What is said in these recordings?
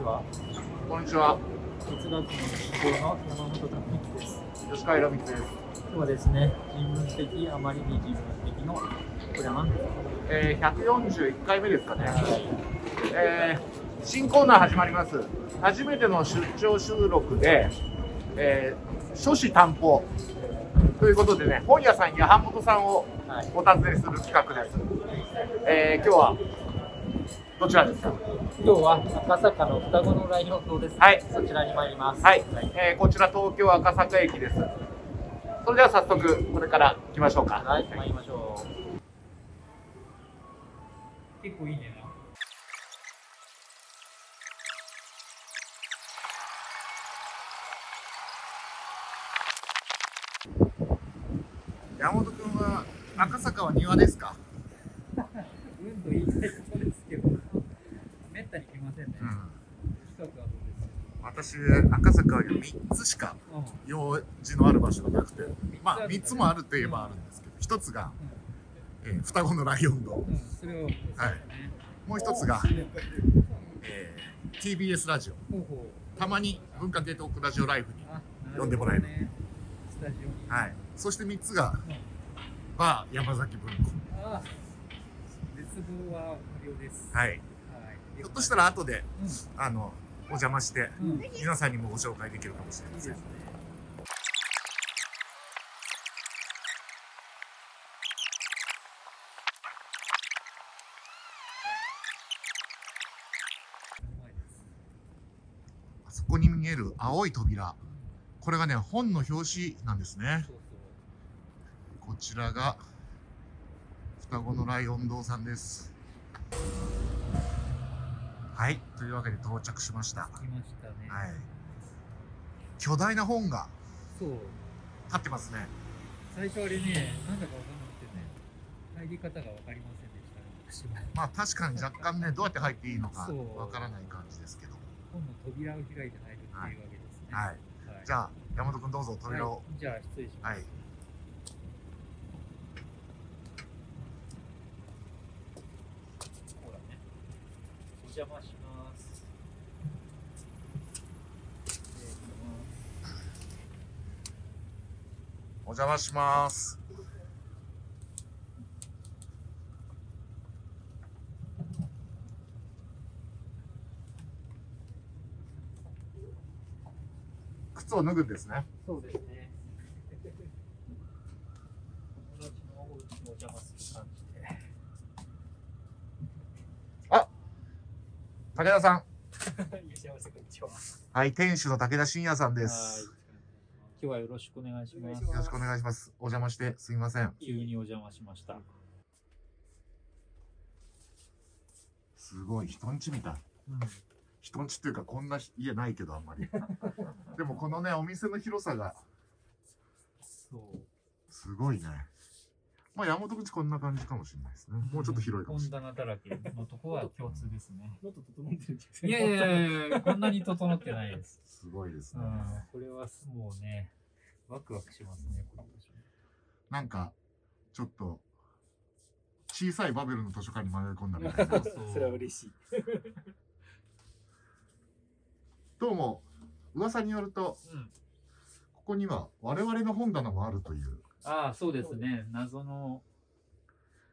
ちは？こんにちは。哲学の指導の山本拓之です。吉川博光です。今日はですね、人文的、あまりに人文的の、これは何ですかえー、141回目ですかね。はいえー新コーナー始まります。初めての出張収録で、えー書士担保ということでね、本屋さんや版元さんをはい。お訪ねする企画です。えー今日はどちらですか？今日は赤坂の双子のライオン堂です、ね。はいそちらに参ります。はい、えーこちら東京赤坂駅です。それでは早速これから行きましょうか。はい、参りましょう。結構いいねな。山本君は赤坂は庭ですか？うんと言いたいことですけど、めったに来ませんね。近くはどうです私赤坂は3つしか。用事のある場所がなくて、まあ三3つもあるといえばあるんですけど、1つが、えー双子のライオン堂、はい。もう1つが、えー TBS ラジオ。たまに文化系トークラジオライフに、あ呼んでもらえる。はい、そして3つがうん。バー山崎文庫、あ絶望は無料です。はい、はい。ひょっとしたら後でうん、あのお邪魔してうん、皆さんにもご紹介できるかもしれません。ですね。うまいあそこに見える青い扉。これがね本の表紙なんですね。こちらが双子のライオン堂さんですはいというわけで到着しましたそう。来ましたね。はい巨大な本がそう。立ってますね最初あれね、なんだかわかんなくてね、入り方がわかりませんでしたね。まあ確かに若干ね どうやって入っていいのかわからない感じですけど本の扉を開いて入るっていうわけですね。はいはいじゃあ山本君どうぞ扉をはいじゃあ失礼します。はい、ほらね。お邪魔します。お邪魔します靴を脱ぐんですねそうですね。友達のお家にお邪魔する感じで。武田さんは。はい店主の武田信也さんではいす。今日はよろしくお願いします。よろしくお願いしますお邪魔してすみません急にお邪魔しました。すごい人んちみたい人んちっていうかこんな家ないけどあんまり でもこのねお店の広さがそう。すごいねまあ山本口こんな感じかもしれないですねもうちょっと広いかもしれない本棚だらけのとこは共通ですね。もっと整ってるんですいやいやいやいや、こんなに整ってないです。すごいですねうん、これはもうね、ワクワクしますね、この場所。なんかちょっと小さいバベルの図書館に迷い込んだみたいなそれは嬉しい。どうも噂によるとうん。ここには我々の本棚もあるというああ、そうですね。謎の、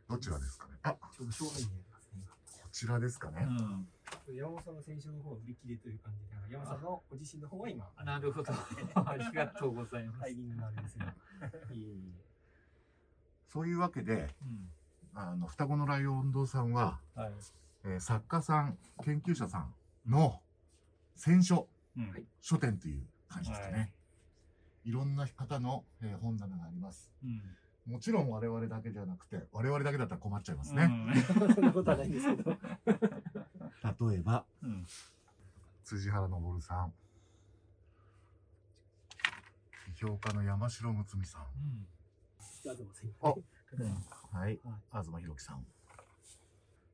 どちらですかね？あこちょうど正面にありますね。ちらですかね、うん。山本さんの先週の方は売り切れという感じで、山本さんのご自身の方は今、なるほど。ありがとうございます。タイミングのあれですよ。いえいえ。そういうわけでうん。あの双子のライオン堂さんは、はい。えー作家さん研究者さんの選書うん。書店という感じですかね、はいい、ろんな方の、えー本棚がありますうん。もちろん我々だけじゃなくて我々だけだったら困っちゃいますね、うん。そんなことはないんですけど。例えばうん。辻原昇さん批評家の山城睦美さんうぞ。あうん。はい東博樹さん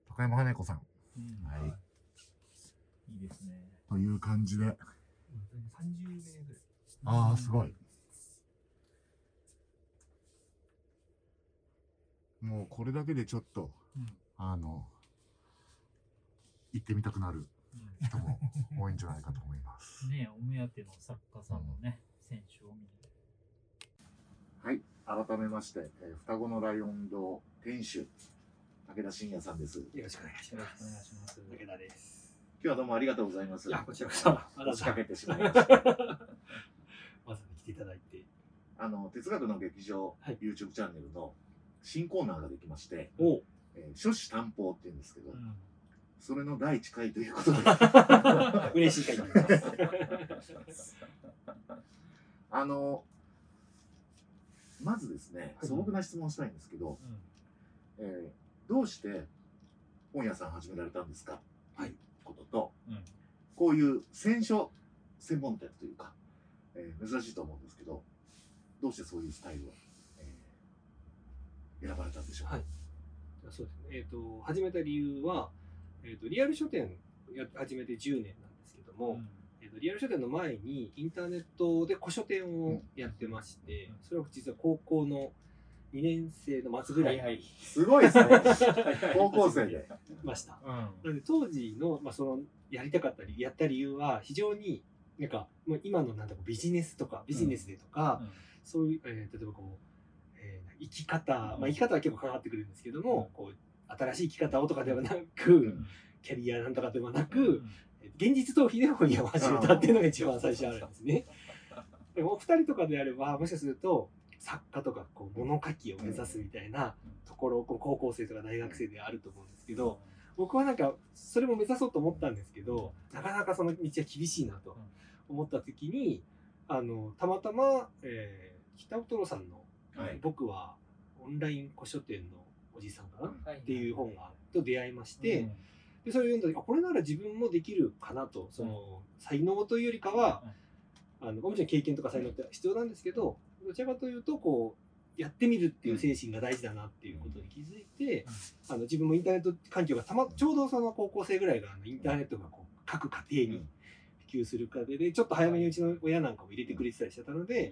高山花子さんうんはいいいですね。という感じで今30名ぐらい。ああすごいもうこれだけでちょっとうん。あの行ってみたくなる人も多いんじゃないかと思います。ねお目当ての作家さんのね、選手を見に。はい、改めまして、えー双子のライオン堂店主武田信也さんです。よろしくお願いしよろしくお願います。します。武田です。今日はどうもありがとうございます。いや、こちらこそ、押しかけてしまいました。わざわざ来ていただいて。あの哲学の劇場、はい YouTube チャンネルの新コーナーができまして、お。えー書士担保って言うんですけど、うん。それの第一回ということで、嬉しい限りです。あのまずですね、はい素朴な質問をしたいんですけど、うん。えーどうして本屋さん始められたんですか？はい。ことと、うん。こういう選書専門店というか、えー珍しいと思うんですけど、どうしてそういうスタイルを、えー選ばれたんでしょうか？はいそうですね。えっ、と、始めた理由は、えっ、と、リアル書店や始めて10年なんですけども、えー、とリアル書店の前にインターネットで古書店をやってまして、うんそれは実は高校の2年生の末ぐらいにはいすごいですね。高校生で。いました。うんなので当時の,、まあそのやりたかったりやった理由は非常になんかもう今のなんだろうビジネスとかビジネスでとか、そういう、えー例えばこう、えー生き方、まあ、生き方は結構関わってくるんですけども、こう新しい生き方をとかではなく、ん。キャリアなんとかではなく、うん。現実逃避で本屋を始めたっていうのが一番最初あるんですね。でもお二人とかであればもしかすると作家とかこう物書きを目指すみたいなところをこう高校生とか大学生であると思うんですけど、僕はなんかそれも目指そうと思ったんですけどなかなかその道は厳しいなと思った時にあのたまたま、えー北尾トロさんの、はい。僕はオンライン古書店のおじさんかな、っていう本がと出会いまして、うん。でそれを読んだ時あこれなら自分もできるかなとその、才能というよりかは、あのもちろん経験とか才能って必要なんですけどどちらかというとこうやってみるっていう精神が大事だなっていうことに気づいて、あの自分もインターネット環境がたまちょうどその高校生ぐらいがあのインターネットがこう各家庭に普及する過程でちょっと早めにうちの親なんかも入れてくれてたりしてたので、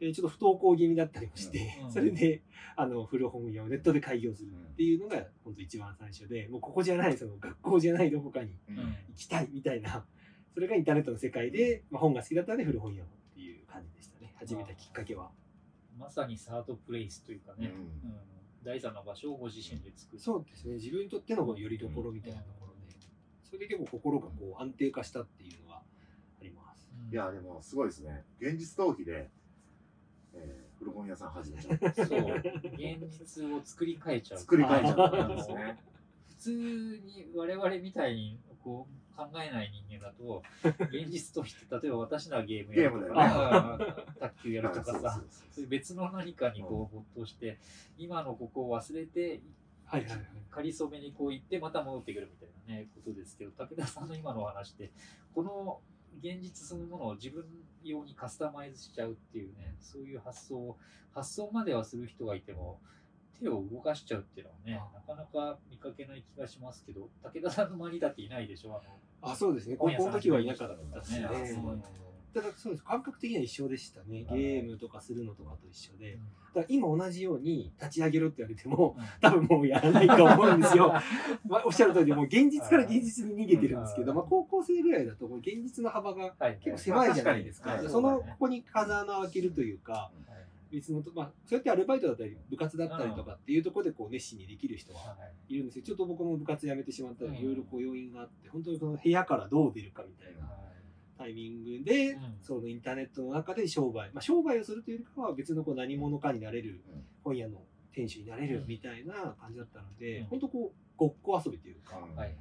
ちょっと不登校気味だったりもして、うん それであの古本屋をネットで開業するっていうのが本当一番最初でもうここじゃないその学校じゃないどこかに行きたいみたいなそれがインターネットの世界で、まあ、本が好きだったので古本屋をっていう感じでしたね。始めたきっかけは。まさにサードプレイスというかね、第三の場所をご自身で作る。そうですね。自分にとってのよりどころみたいなところでそれで結構心がこう安定化したっていうのはあります。うん。いや、でもすごいですね。現実逃避で、えー古本屋さん始めた。そう、現実を作り変えちゃう。作り変えちゃったんですね。普通に我々みたいにこう考えない人間だと、現実として、例えば私ならゲームやるとゲームか、卓球やるとかさ別の何かにこう没頭して、今のここを忘れて、はいはいはいかりそめにこう行ってまた戻ってくるみたいなねことですけど武田さんの今のお話ってこの現実そのものを自分用にカスタマイズしちゃうっていうねそういう発想を発想まではする人がいても手を動かしちゃうっていうのはねなかなか見かけない気がしますけど武田さんの周りだっていないでしょ？あのあそうですね。高校の時はいなかったですね本屋さん始めましたねただそうです。感覚的には一緒でしたね。はいゲームとかするのとかと一緒で。うん。だから今同じように立ち上げろって言われてもうん。多分もうやらないと思うんですよ。まあおっしゃる通りでもう現実から現実に逃げてるんですけど、まあ、高校生ぐらいだともう現実の幅がはい。結構狭いじゃないですか。そのここに風穴を開けるというか、はい別のと、まあ、そうやってアルバイトだったり、部活だったりとかっていうところでこう熱心にできる人ははい。いるんですけど、ちょっと僕も部活辞めてしまったり、うん。いろいろこう要因があって、本当にその部屋からどう出るかみたいなタイミングで、うん。そのインターネットの中で商売、まあ、商売をするというよりかは別のこう何者かになれる、うん。本屋の店主になれるみたいな感じだったので、うん。本当こう、ごっこ遊びというか、うんはいはい。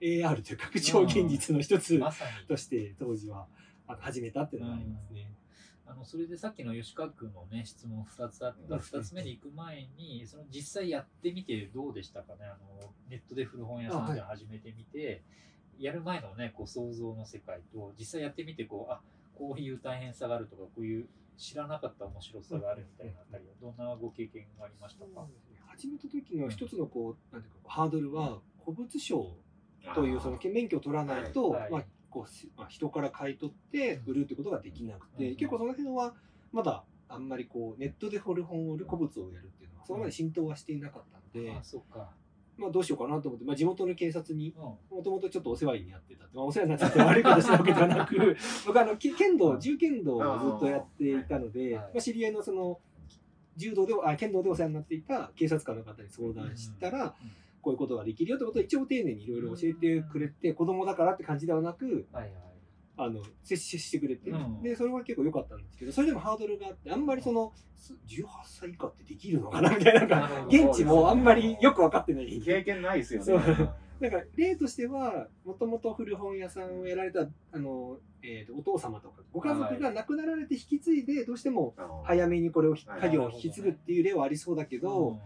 AR という拡張現実の一つとして当時は始めたっていうのがありますね。あのそれでさっきの吉川君のね質問2つあったうん。2つ目に行く前にその実際やってみてどうでしたかね？あのネットで古本屋さんで始めてみて、やる前のねこう想像の世界と実際やってみてこうあこういう大変さがあるとかこういう知らなかった面白さがあるみたいなあたりはどんなご経験がありましたか、始めた時の一つのこう、なんていうかハードルは古物商というその免許を取らないと、はいはい。まあこうしまあ、人から買い取って売るってことができなくて、うん結構その辺はまだあんまりこうネットで古本を売る古物をやるっていうのはそこまで浸透はしていなかったので、あそうかまあどうしようかなと思って、まあ地元の警察に、うん。もともとちょっとお世話になってた。まあお世話になってたって悪いことしたわけではなく、僕あの、け剣道、銃剣道をずっとやっていたので、はい。まあ知り合いのその、柔道で、あ、剣道でお世話になっていた警察官の方に相談したら、こういうことができるよってことを一応丁寧にいろいろ教えてくれて、子供だからって感じではなく、はいはい。あの、接ししてくれて、うん。で、それは結構良かったんですけど、それでもハードルがあって、あんまりその、す18歳以下ってできるのかな みたいな、なんか、現地もあんまりよく分かってない。経験ないですよね。んか例としてはもともと古本屋さんをやられたあの、えーとお父様とかご家族が亡くなられて引き継いでどうしても早めにこれを家業を引き継ぐっていう例はありそうだけど、うん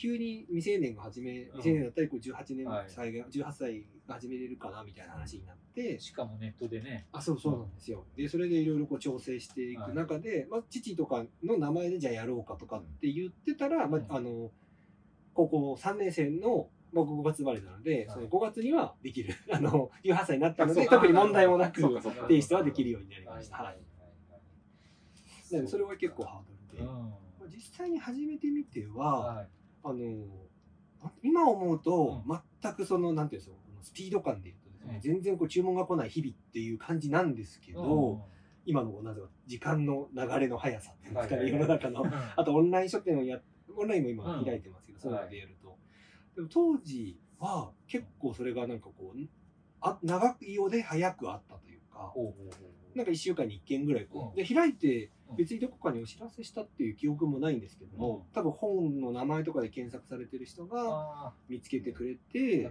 急に未成年が始めうん。未成年だったりこう18年はい。歳が、18歳が始めれるかなみたいな話になって。しかもネットでね。あそうそうなんですよ。でそれでいろいろこう調整していく中で、まあ、父とかの名前でじゃあやろうかとかって言ってたら、まあ、あの高校3年生の僕5月生まれなので、はい。その5月にはできる。あの18歳になったので特に問題もなく提出はできるようになりました、ははい。それは結構ハードルで、うん。まあ実際に始めてみては、はいあの今思うと全くそのなんていうんですかスピード感で言うとですね、うん。全然こう注文が来ない日々っていう感じなんですけど、今のなぜか時間の流れの速さっていうんですかね、世の中のうん。あとオンライン書店をやオンラインも今うん。開いてますけど、そういうのでやると、でも当時は結構それがなんかこうあ長いようで早くあったというなんか1週間に1件ぐらいこう、うん。で開いてうん。別にどこかにお知らせしたっていう記憶もないんですけども、多分本の名前とかで検索されてる人があ見つけてくれあ、て。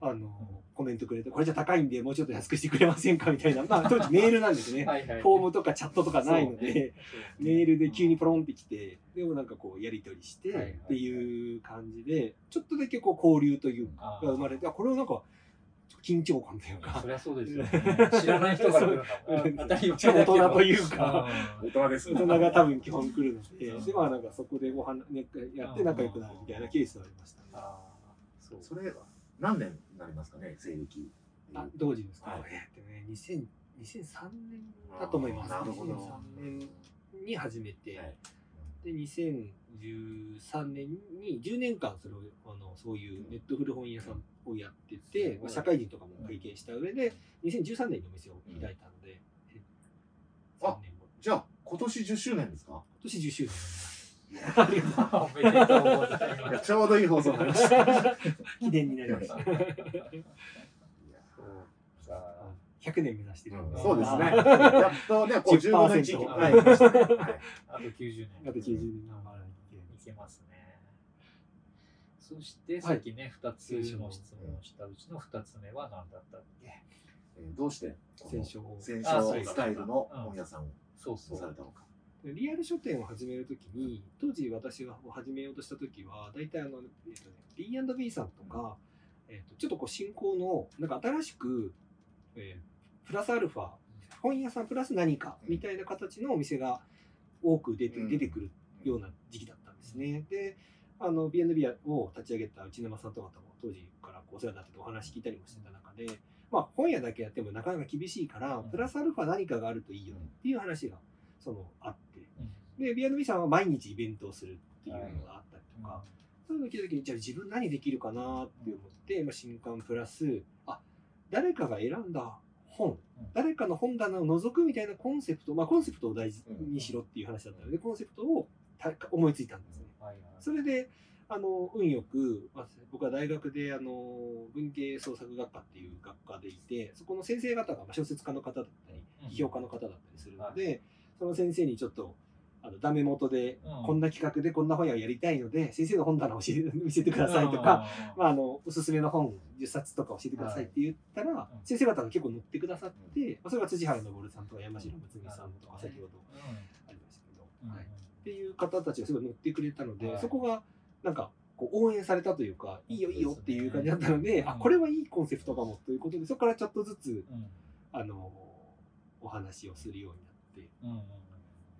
あのコメントくれてこれじゃ高いんでもうちょっと安くしてくれませんかみたいな まあ当時メールなんですね。はいはい。フォームとかチャットとかないので、メールで急にポロンってきて、でもなんかこうやり取りしてっていう感じで、ちょっとだけこう交流というかが生まれて、あこれはなんか緊張感というかそ、りゃそうですよね。知らない人から来るのも当たり前だけど。大人というか、大人です大人が多分基本来るので、うんでまあなんかそこでご飯ねやって仲良くなるみたいなケースはありましたね。ああ、そう。それ何年になりますかね、西暦。あ同時ですか、はいえーっとね、2000 2003年だと思います。なるほど2003年に始めて、はいで2013年に10年間それをあのそういうネット古本屋さんをやってて、まあ、社会人とかも経験した上で2013年にお店を開いたので、えあ3年後じゃあ、今年10周年ですか？今年10周年。ちょうどいい放送になりました。記念になりましたそうか。100年目指してるんで、そうですね。あ やっとね、こう10分の1 10%はい来ましたねはいあと90年。と90年頑張らないといけないいけますね。そして、さっきね、2つの質問をしたうちの2つ目は何だったっけ？えーどうして戦勝。戦あそうだ勝スタイルの本屋さんをそうそう。されたのか。リアル書店を始めるときに当時私が始めようとしたときは大体あの、えーとね、B&B さんとか、えー、とちょっとこう新興のなんか新しく、えープラスアルファ本屋さんプラス何かみたいな形のお店が多く出て,、うん。出てくるような時期だったんですね。であの B&B を立ち上げた内沼さんとかとも当時からお世話になっててお話聞いたりもしてた中で、まあ、本屋だけやってもなかなか厳しいから、うん。プラスアルファ何かがあるといいよっていう話がそのあって。うん。で B&B さんは毎日イベントをするっていうのがあったりとか、うん。そういうのを聞いた時にじゃあ自分何できるかなって思って、まあ、新刊プラスあ誰かが選んだ本、誰かの本棚を覗くみたいなコンセプト、まあ、コンセプトを大事にしろっていう話だったので、コンセプトをた思いついたんですね。はいはい。それであの運よくまあ僕は大学であの文系創作学科っていう学科でいてそこの先生方がまあ小説家の方だったりうん。批評家の方だったりするので、その先生にちょっとあのダメ元で、うん。こんな企画でこんな本屋をやりたいので先生の本棚を教え見せてくださいとか、まあ、あのおすすめの本10冊とか教えてくださいって言ったら、うん。先生方が結構乗ってくださって、まあ、それが辻原昇さんとか山城睦美さんとか先ほどうん。ありましたけど、うん。はい、っていう方たちがすごい乗ってくれたので、はい。そこがなんかこう応援されたというかい。いよいいよっていう感じだったので、うんあこれはいいコンセプトかもということでそこからちょっとずつうん。あのお話をするようになって。うんうん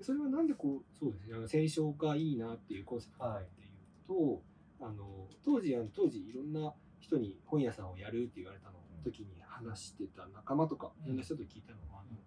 それはなんでこうそうですねあの戦勝がいいなっていうコンセプトかっていうと、あの当時あの当時いろんな人に本屋さんをやるって言われたの時に話してた仲間とかいろんな人と聞いたのは、あの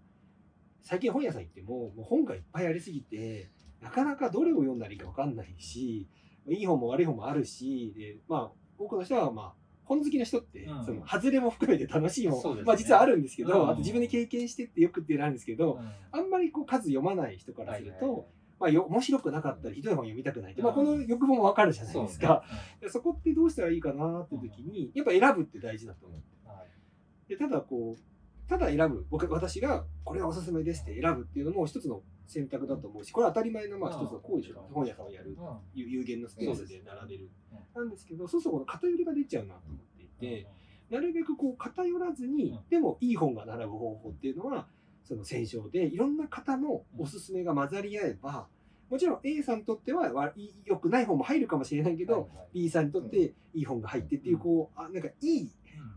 最近本屋さん行ってももう本がいっぱいありすぎてなかなかどれを読んだらいいか分かんないしいい本も悪い本もあるしでまあ多くの人はまあ本好きな人って、うん。その外れも含めて楽しいも、そうですね。まあ実はあるんですけど、うん。あと自分で経験してってよくっていうんですけど、うん。あんまりこう数読まない人からすると、はいはいはい。まあ、よ面白くなかったりひどい本読みたくないって、まあ、うん。この欲望もわかるじゃないですか。でそこってどうしたらいいかなって時に、やっぱ選ぶって大事だと思う。うんはい。でただこうただ選ぶ僕私がこれがおすすめですって選ぶっていうのも一つの選択だと思うしこれは当たり前のまあ一つの行為でうん。本屋さんをやるうん。有有限のスペースで並べる。うん。なんですけどそうするとこの偏りが出ちゃうなと思っていてなるべくこう偏らずにうん。でもいい本が並ぶ方法っていうのはその選書でいろんな方のおすすめが混ざり合えばもちろん A さんにとっては良くない本も入るかもしれないけど、B さんにとっていい本が入ってっていうこうあなんかいい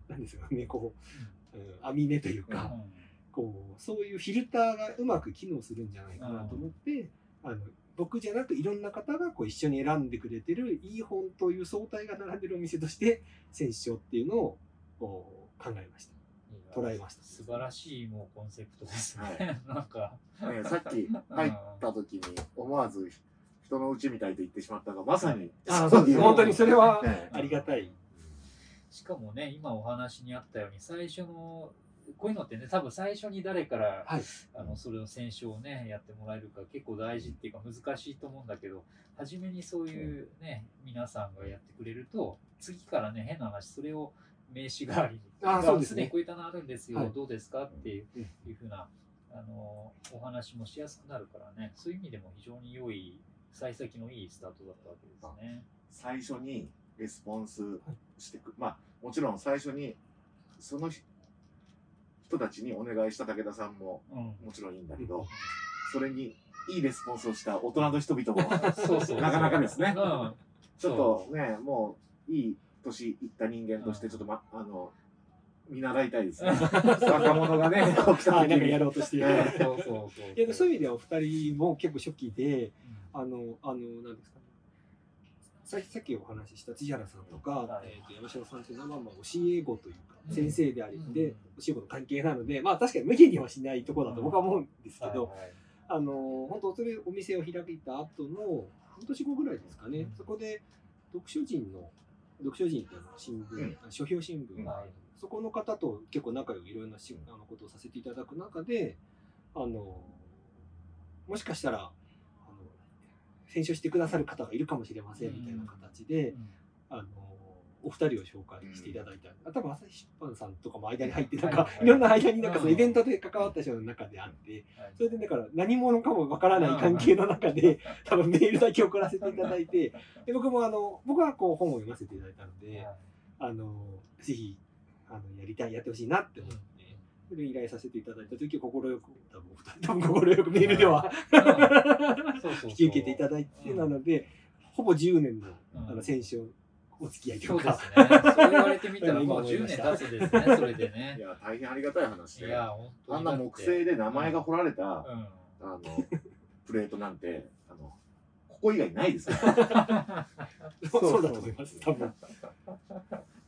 うん。なんですよねこう、うん、網目というか、うんこうそういうフィルターがうまく機能するんじゃないかなと思って、あの僕じゃなくいろんな方がこう一緒に選んでくれてるいい本という総体が並んでるお店として選書っていうのをこう考えました。捉えました。素晴らしいもうコンセプトですね、はい。なんか。ね、さっき入った時に思わず人の家みたいと言ってしまったがまさにあそうです本当にそれはねありがたい、しかもね今お話にあったように最初のこういうのってね多分最初に誰から、はい。あのそれを選書をねやってもらえるか結構大事っていうか難しいと思うんだけど初めにそういうね皆さんがやってくれると次からね変な話それを名刺代わりにあそうですね。こういったのあるんですよ、はい。どうですかっていう,、うんいうふうなあのお話もしやすくなるからね。そういう意味でも非常に良い幸先のいいスタートだったわけですね。最初にレスポンスしてく、まあもちろん最初にその人人たちにお願いした武田さんもうん。もちろんいいんだけど、それにいいレスポンスをした大人の人々もそうそう。なかなかですね。うん。ちょっとねもういい年いった人間としてちょっと、ま、あの見習いたいですね。若者がねこう来た時あなんかやにろうとしているねそうそうそういやそういう意味ではお二人も結構初期であのあのなんですかねさっきさっきお話しした辻原さんとか、はい。えー、と山城さんというのはまあ教え子というか、うん。先生であり、うん。で教え子の関係なのでまあ確かに無限にはしないところだと僕は思うんですけど、はいはい。あの本当それお店を開いた後の半年後ぐらいですかね、うん。そこで読書人の読書人っていうの新聞、うん。書評新聞がある、そこの方と結構仲良くいろんなしあのことをさせていただく中であのもしかしたらあの選書してくださる方がいるかもしれませんみたいな形で、うん。あのお二人を紹介していただいた、あ多分朝日出版さんとかも間に入ってなんか、はいろんな間になんかそのうん。イベントで関わった人の中であって、はい。それでだから何者かもわからない関係の中で 多分メールだけ送らせていただいてで僕もあの僕はこう本を読ませていただいたので、あのぜひあのやりたいやってほしいなって思っで依頼させていただいた時は快く多分お二人多分快くメールでは引き受けていただいて、うんなのでほぼ10年のうん。あの選手お付き合いというそうですかね。そう言われてみたら 今もう10思いました年経つですね、それでいね。や大変ありがたい話で。いや、本当に。あんな木製で名前が彫られた、うん。あのプレートなんてあのここ以外ないですから。そうそうだと思います多分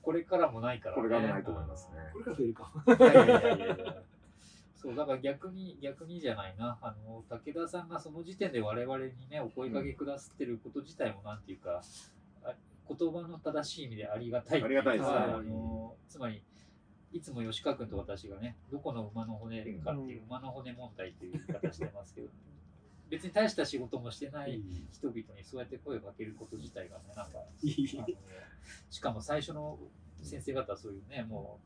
これからもないからね。これからもないと思いますね。これから増えるか。やいやいやいや。そう、だから逆に、逆にじゃないな。あの、武田さんがその時点で我々にね、お声かけくださってること自体もなんていうか、あ言葉の正しい意味でありがたいってうかありがたいですね。あの、つまり、い。つも吉川君と私がね、どこの馬の骨かっていう、うん馬の骨問題っていう言い方してますけど、別に大した仕事もしてない人々にそうやって声をかけること自体がね、なんか、しかも最初の先生方はそういうね、も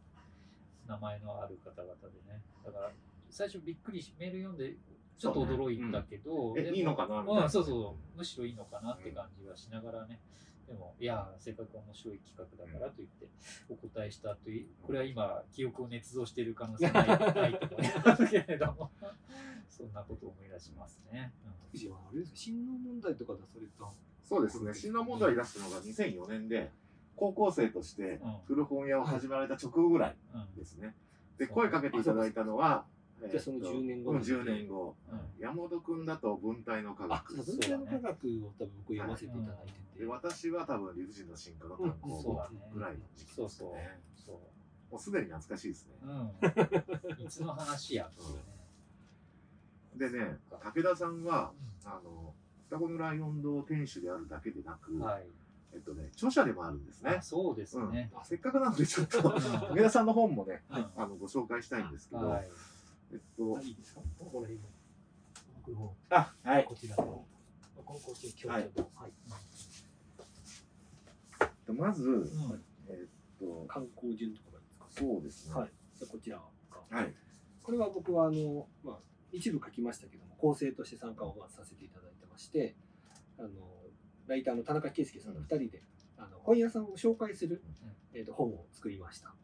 う名前のある方々でね、だから最初びっくりし、メール読んで、ちょっと驚いたけど、でもえいいのかなみたいな。うん、そうそう、むしろいいのかなって感じはしながらね、でも、いや、せっかく面白い企画だからと言ってお答えしたという、これは今、記憶を捏造している可能性ない ないと思いますけれども、そんなことを思い出しますね。藤はあれですか新能問題とか出された？そうですね。新論問題出したのが2004年で高校生としてうん。古本屋を始められた直後ぐらいうんうんですね。で声かけていただいたのはじゃあその10年後うん10年後うん山本君だと文体の科あ学文体の科学を多分僕読ませていただいてて、で私は多分理不尽の進化の単うん行そうだねぐらいの時期そうそうですね。そう。もうすでに懐かしいですねうん。いつの話やっていうね。でね武田さんはあの双子のライオン堂店主であるだけでなく、はい。えっとね、著者でもあるんですねあ。そうですね。うんせっかくなので、ちょっと、武田さんの本もね、うんあのご紹介したいんですけど、はい。えっと、いいですか？ここら辺も。僕の方あ、はい。こちらの。ここち強調の。はい。まず、うんえっと、観光順とかですか？そうですね。はい。じゃあこちらが。はい。これは僕はあの、まあ、一部書きましたけども構成として参加をさせていただいてましてあのライターの田中圭介さんの2人で、あの本屋さんを紹介する、えー、と本を作りましたこ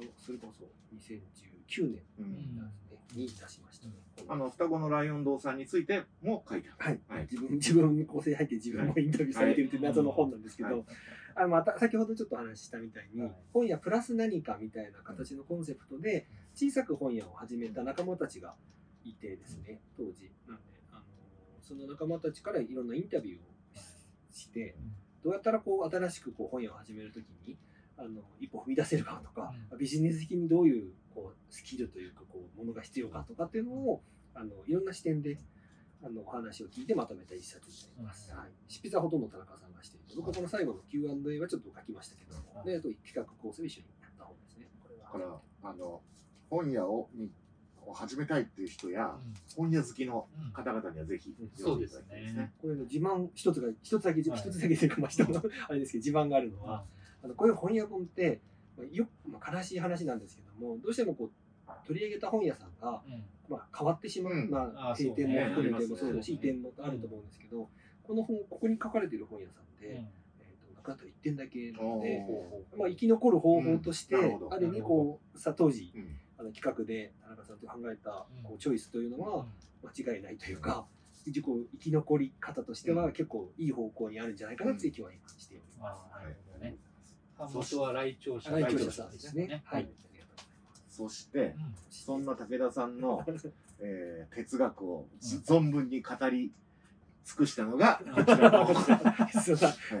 れがそれこそ2019年うんなんですね、に出しました、あの、双子のライオン堂さんについても書いてあはい。る。はい。自分 自分構成入って自分もインタビューされてるっていう謎の本なんですけど、はい。あのまた先ほどちょっと話したみたいに、はい。本屋プラス何かみたいな形のコンセプトで小さく本屋を始めた仲間たちがいてですね当時。なんであのその仲間たちからいろんなインタビューをししてどうやったらこう新しくこう本屋を始めるときにあの一歩踏み出せるかとか、ビジネス的にどういうこうスキルというかこうものが必要かとかっていうのをあのいろんな視点であのお話を聞いてまとめた一冊になります。うんはい、執筆はほとんど田中さんがしていて、僕はこの最後の Q&A はちょっと書きましたけども、であと企画構成を一緒にやった本ですね。これは。だから、あの、本屋を、に、を始めたいっていう人や、本屋好きのうん。方々にはぜひうん。読んでいただきたいですね。これの自慢一つが一つだけ一はい。つだけというかまあ人の あれですけど自慢があるのは、あのこういう本屋本ってまあよまあ、悲しい話なんですけどもどうしてもこう取り上げた本屋さんが、うん。まあ、変わってしまう、うん。まあ、あ閉店も含めてもそうだし移転もあると思うんですけど、この本ここに書かれている本屋さんで、うん。えー、となくなったら1点だけなのおで、ー。まあ、生き残る方法として、ある意味こうさ当時うん。あの企画で田中さんと考えたうん。こうチョイスというのうん。は間違いないというか、自己生き残り方としてはうん。結構いい方向にあるんじゃないかなっていう気は今しています。あーなるほどね。元は来庁者。来庁者さんですね。はい。そして、そんな武田さんの、えー哲学をず存分に語り尽くしたのが、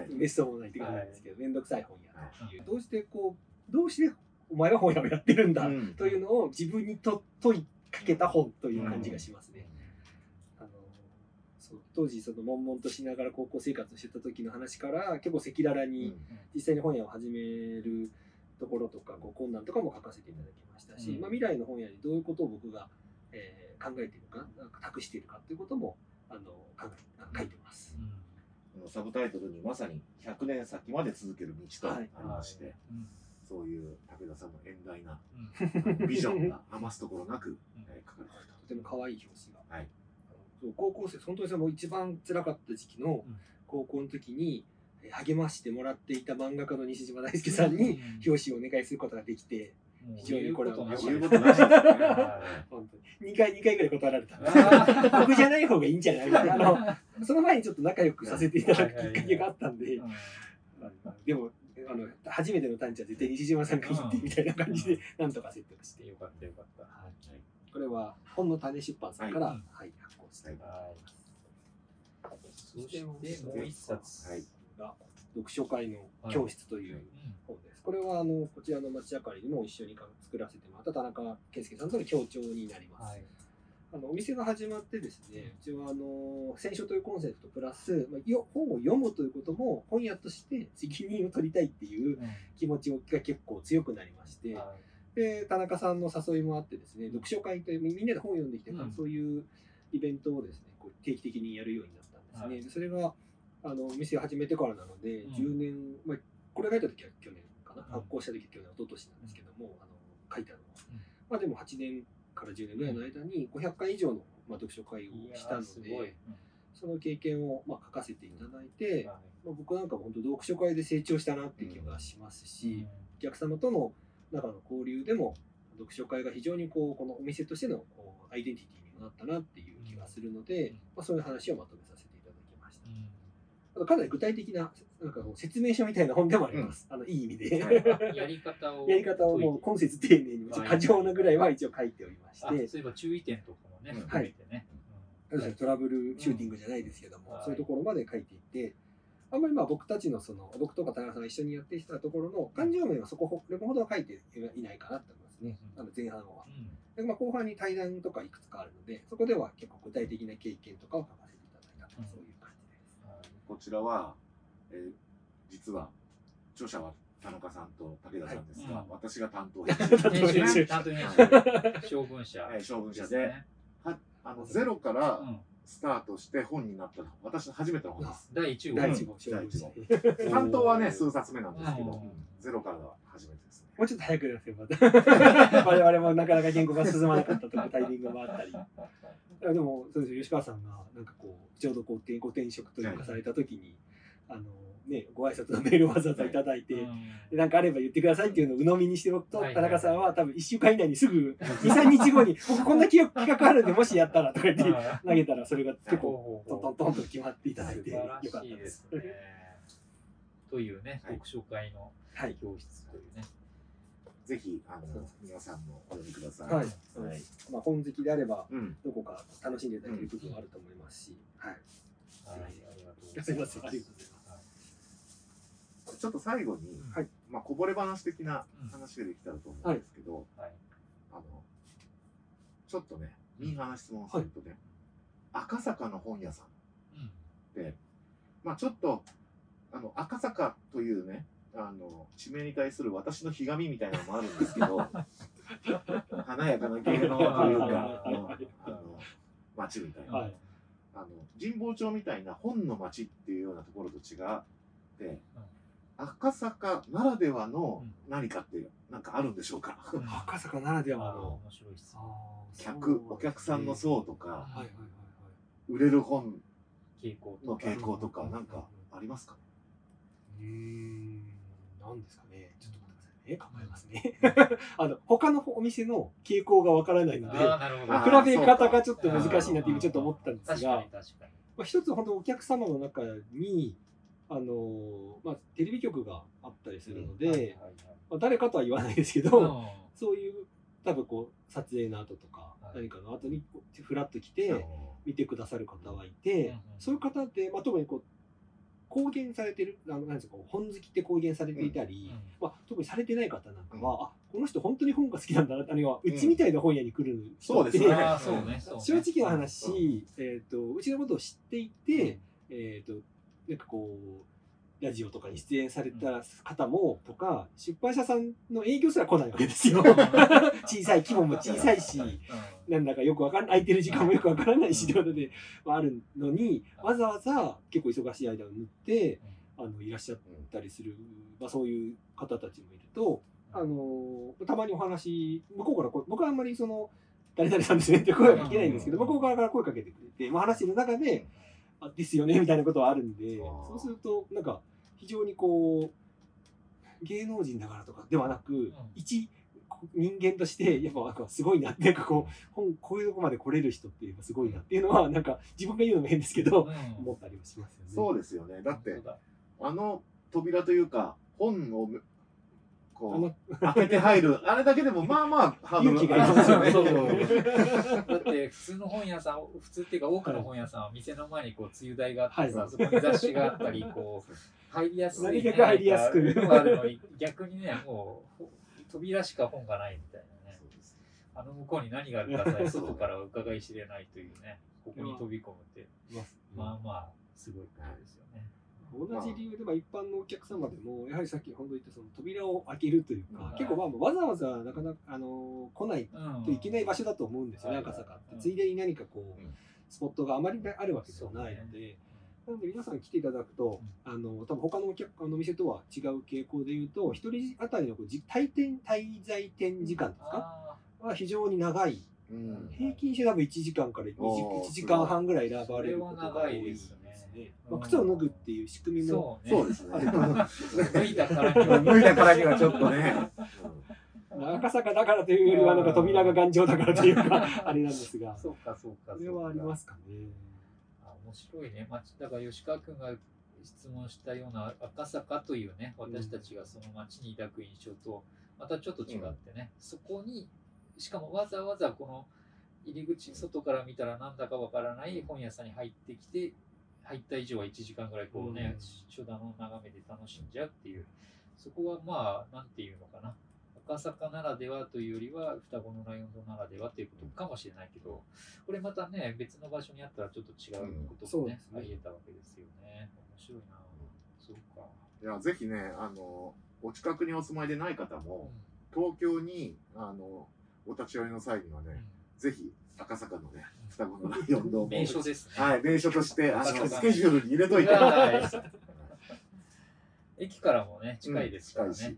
めっ そうもないって感じなんですけど、めんどくさい本屋ってい。う。どうしてこう、どうしてお前は本屋をやってるんだうんというのを自分にと問いかけた本という感じがしますね。あのそう当時その悶々としながら高校生活をしてた時の話から結構赤裸々に実際に本屋を始めるところとかこう困難とかも書かせていただきましたし、うん。まあ、未来の本屋にどういうことを僕が、えー考えているかなんか託しているかということもあの書いてます。このサブタイトルにまさに100年先まで続ける道とありまして、うん。そういう武田さんの遠大なうん。ビジョンが余すところなく、えー書かれていると。ても可愛い表紙が。はい。高校生、本当にその一番辛かった時期のうん。高校の時に、えー励ましてもらっていた漫画家の西島大輔さんに表紙をお願いすることができて、うん非常にこれは言うここととなしですね。本当に2回、2回ぐらい断られた。な僕じゃない方がいいんじゃないみたいな。あの その前にちょっと仲良くさせていただくきっかけがあったんで、でも、あの初めての探知は絶対西島さんがいいってみたいな感じで、なんとか説得して。よかったよかった。これは本の種出版さんから、ははいい発行してはいそしてもう一冊。はいが読書会の教室という本です。これはあのこちらの町明かりでも一緒に作らせてもらった田中健介さんとの協調になります。はい。あのお店が始まってですね、うちはあの選書というコンセプトプラス、まあ、よ本を読むということも本屋として責任を取りたいっていう気持ちが結構強くなりまして、で田中さんの誘いもあってですね読書会というみんなで本を読んできてそういうイベントをですねこう定期的にやるようになったんですね、はい。でそれがあのお店を始めてからなので、うん。10年、まあ、これ書いた時は去年かな、うん。発行した時は去年一昨年なんですけども、あの書いたのは、うん。まあでも8年から10年ぐらいの間に500回以上の、まあ、読書会をしたので。その経験を、まあ、書かせていただいて、はまあ、僕なんかも本当読書会で成長したなっていう気がしますし、お客様との中の交流でも読書会が非常にこうこのお店としてのこうアイデンティティにもなったなっていう気がするので、うん。まあ、そういう話をまとめさせていただきましたい。うんあとかなり具体的ななんかこう説明書みたいな本でもあります、あのいい意味で、はい。やり方を。やり方をもう今節丁寧にはい。過剰なぐらいは一応書いておりましあ、てそういえば注意点とかもね、うん。含めてね。そうですねトラブルシューティングじゃないですけども、うん。そういうところまで書いていて、あんまりまあ僕たちのその僕とか田中さんが一緒にやってきたところの感情面はそこほれほどは書いていないかなと思いますね、うん。あの前半は。うん。でまあ、後半に対談とかいくつかあるので、そこでは結構具体的な経験とかを書かせていただいたと、うん。そういう。こちらは、えー実は著者は田中さんと武田さんですが、はい。うん私が担当。編集編集、担当編集、将軍社えー将軍で社で。はあのゼロからうん。スタートして本になった私の初めての本です。第1号。第一号。第一号。も担当はね数冊目なんですけど、うん。ゼロからが初めてですね。うちょっと早くやらせれば我々もなかなか言語が進まなかったとかタイミングもあったり。いやでもそうですよ。吉川さんがなんかこうちょうどこう転ご転職というかされた時にあのねご挨拶のメールをわざわざいただいて、でなんかあれば言ってくださいっていうのを鵜呑みにしておくと、はい田中さんは多分1週間以内にすぐ23日後に僕こんな企画あるんでもしやったらとか言って投げたらそれが結構トントントンと決まっていただいてよかったです。というね、はい。読書会のはい。教室というね。ぜひあの皆さんもお読みください。はい。はい。まあ、本好きであればうん。どこか楽しんでいただける部分はあると思いますし、はい、はい、ありがとうございます。すいません。ありがとうございちょっと最後に、はい。まあこぼれ話的な話ができたらと思うんですけど、はい。あのちょっとね、いい話質問するとね、赤坂の本屋さんうん。で、まあちょっとあの赤坂というね、あの地名に対する私のひがみみたいなのもあるんですけど、華やかな芸能というか、あの街みたいな。はい。あの神保町みたいな本の街っていうようなところと違って、赤坂ならではの何かってなんかあるんでしょうか、うん赤坂ならではの。客お客さんの層とかはいはいはい売れる本のか。傾向とか。なんかありますか？うー。んなんですかね。ちょっと待ってくださいね。考えますね。あの他のお店の傾向がわからないので比べ方がちょっと難しいなって今ちょっと思ったんですが。まあ、一つ本当お客様の中にあの、まあ、テレビ局があったりするので、まあ、誰かとは言わないですけど、うん。そういう多分こう撮影の後とか、はい。何かの後にこうフラッと来て見てくださる方はいて、そういう方って、まあ、特にこう公言されてるあのなんですか本好きって公言されていたり、うん。まあ、特にされてない方なんかは、あこの人本当に本が好きなんだなあるいはうちみたいな本屋に来る人って、そうですね。ね。正直な話、えー、とうちのことを知っていて、えー、となんかこうラジオとかに出演された方もとか出版社さんの営業すら来ないわけですよ。小さい規模も小さいしなんだかよくわかんない空いてる時間もよくわからないしということではあるのにわざわざ結構忙しい間を縫ってあのいらっしゃったりする、まあ、そういう方たちもいるとあのたまにお話向こうからこう僕はあんまりその誰々さんですねって声はかけないんですけど、うん。向こう側から声かけてくれて、まあ、話してる中であですよねみたいなことはあるんでそう。するとなんか非常にこう芸能人だからとかではなく、一人間としてやっぱなんかすごいなってなんかこう本こういうとこまで来れる人っていうのはすごいなっていうのはなんか自分が言うのも変ですけど、思ったりはしますよね。そうですよね。だってあの扉というか本をあこのう開けて入る。あれだけでもまあまあハードルがいりますよね。そうそう。だって普通の本屋さん普通っていうか多くの本屋さんは店の前にこう梅雨台があってさ、はい。そこに雑誌があったりこう入りやすい、なるべく入りやすく。あるのに逆にねもうほ扉しか本がないみたいなね。あの向こうに何があるかさえ外からは伺い知れないというねここに飛び込むってまあまあすごいことですよね。同じ理由で、まあ、一般のお客様でもやはりさっき本当言ったその扉を開けるというか、うん。結構まあわざわざなかなかあの来ないうんといけない場所だと思うんですよね、はい赤坂って、うんついでに何かこう、うん。スポットがあまりあるわけではないので、なので皆さん来ていただくと、あの多分他のお客あの店とは違う傾向でいうと一人当たりのこうじ滞店滞在店時間ですか、あは非常に長い。うん。平均して多分1時間から 1, おー時間半ぐらい選ばれることが多いですねまあ、靴を脱ぐっていう仕組ーみもそうね。そうですね。脱いだからに。は脱いだからにはちょっとね、赤坂だからというよりはなんか扉が頑丈だからというかあれなんですが。そうかそうか。それはありますかね。あ面白いね。町だから吉川君が質問したような赤坂というね、私たちがその町に抱く印象と、またちょっと違ってね、そこに、しかもわざわざこの入り口、外から見たらなんだかわからない本屋さんに入ってきて、入った以上は1時間ぐらいこうね、うん書棚を眺めて楽しんじゃうっていう、そこはまあ、なんていうのかな。赤坂ならではというよりは双子のライオン堂ならではということかもしれないけど、これまたね、別の場所にあったらちょっと違うこともね、うんあり得たわけですよね。面白いな。そうか。いいや、ぜひね、あの、お近くにお住まいでない方も、東京に、あの、お立ち寄りの際にはね、ぜひ、赤坂のね、双子のライオン堂も名所ですね。はい、名所として、あの、スケジュールに入れといて。はい駅からもね、近いですからね。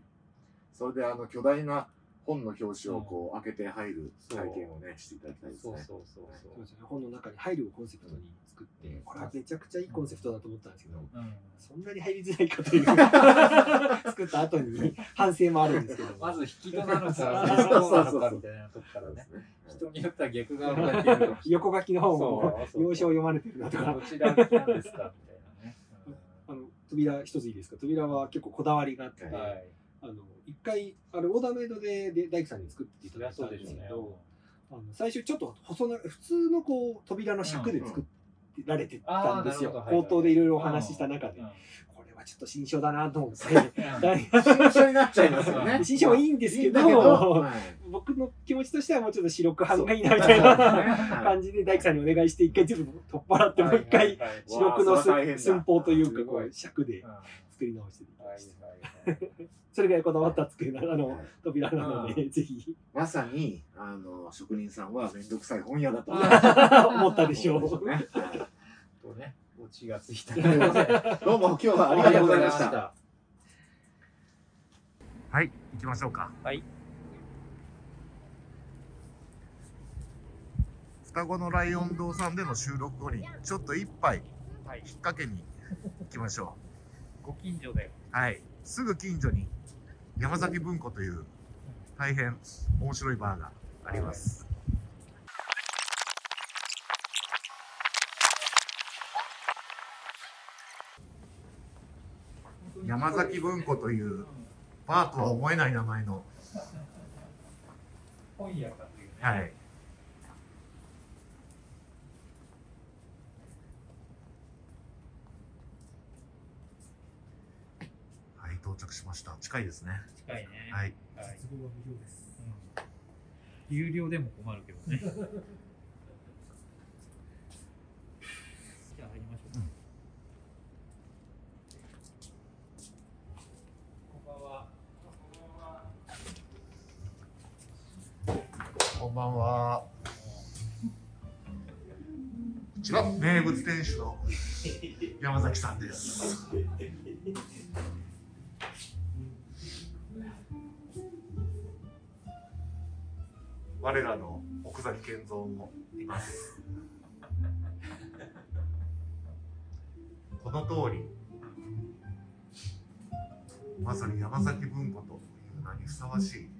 それで、あの、巨大な本の表紙をこう、開けて入る体験をね、していただきたいですね。そうそうそうそそう本の中に入るをコンセプトに作って、これはめちゃくちゃいいコンセプトだと思ったんですけど、う。うん。そんなに入りづらいかという。作った後に反省もあるんですけど。まず引き戸なのか、そうなのかみたいなとこからね。人によっては逆側もやってる。横書きの方も要所を読まれてるな。とかどちらなんですかみたいなね。あの扉一ついいですか？扉は結構こだわりがあって。あの一回あれオーダーメイドでで大工さんに作っていただいたんですけど、あの最初ちょっと細な普通のこう扉の尺で作られてたんですよ、うんうん口頭でいろいろお話しした中で、うんこれはちょっと新書だなと思って。新書になっちゃいますよね。新書もいいんですけどはい 僕の気持ちとしてはもうちょっと白く版がいいなみたいなは感じで大工さんにお願いして一回ちょっと取っ払ってもう一回白黒の寸法というかこう尺で作り直していきいましたそれぐらいこだわった机なあいの扉なのでぜひまさに、あの、職人さんはめんどくさい本屋だと 思ったでしょうとね、オチがついた。どうも今日はありがとうございました。た。はい、行きましょうか。はい。双子のライオン堂さんでの収録後に、ちょっと一杯はい。引っ掛けに行きましょ ご近所で。う。はい。すぐ近所に山崎文庫という大変面白いバーがあります。山崎文庫というバーとは思えない名前の、本屋かというね。はい。到着しました。近いですね。近いね。はい。はい。は無料ですうん有料でも困るけどね。じゃあ入りましょうか。こんばんは。こんばんは。こちら、名物店主の山崎さんです。我らの奥崎健三もいます。この通り、まさに山崎文庫という名にふさわしい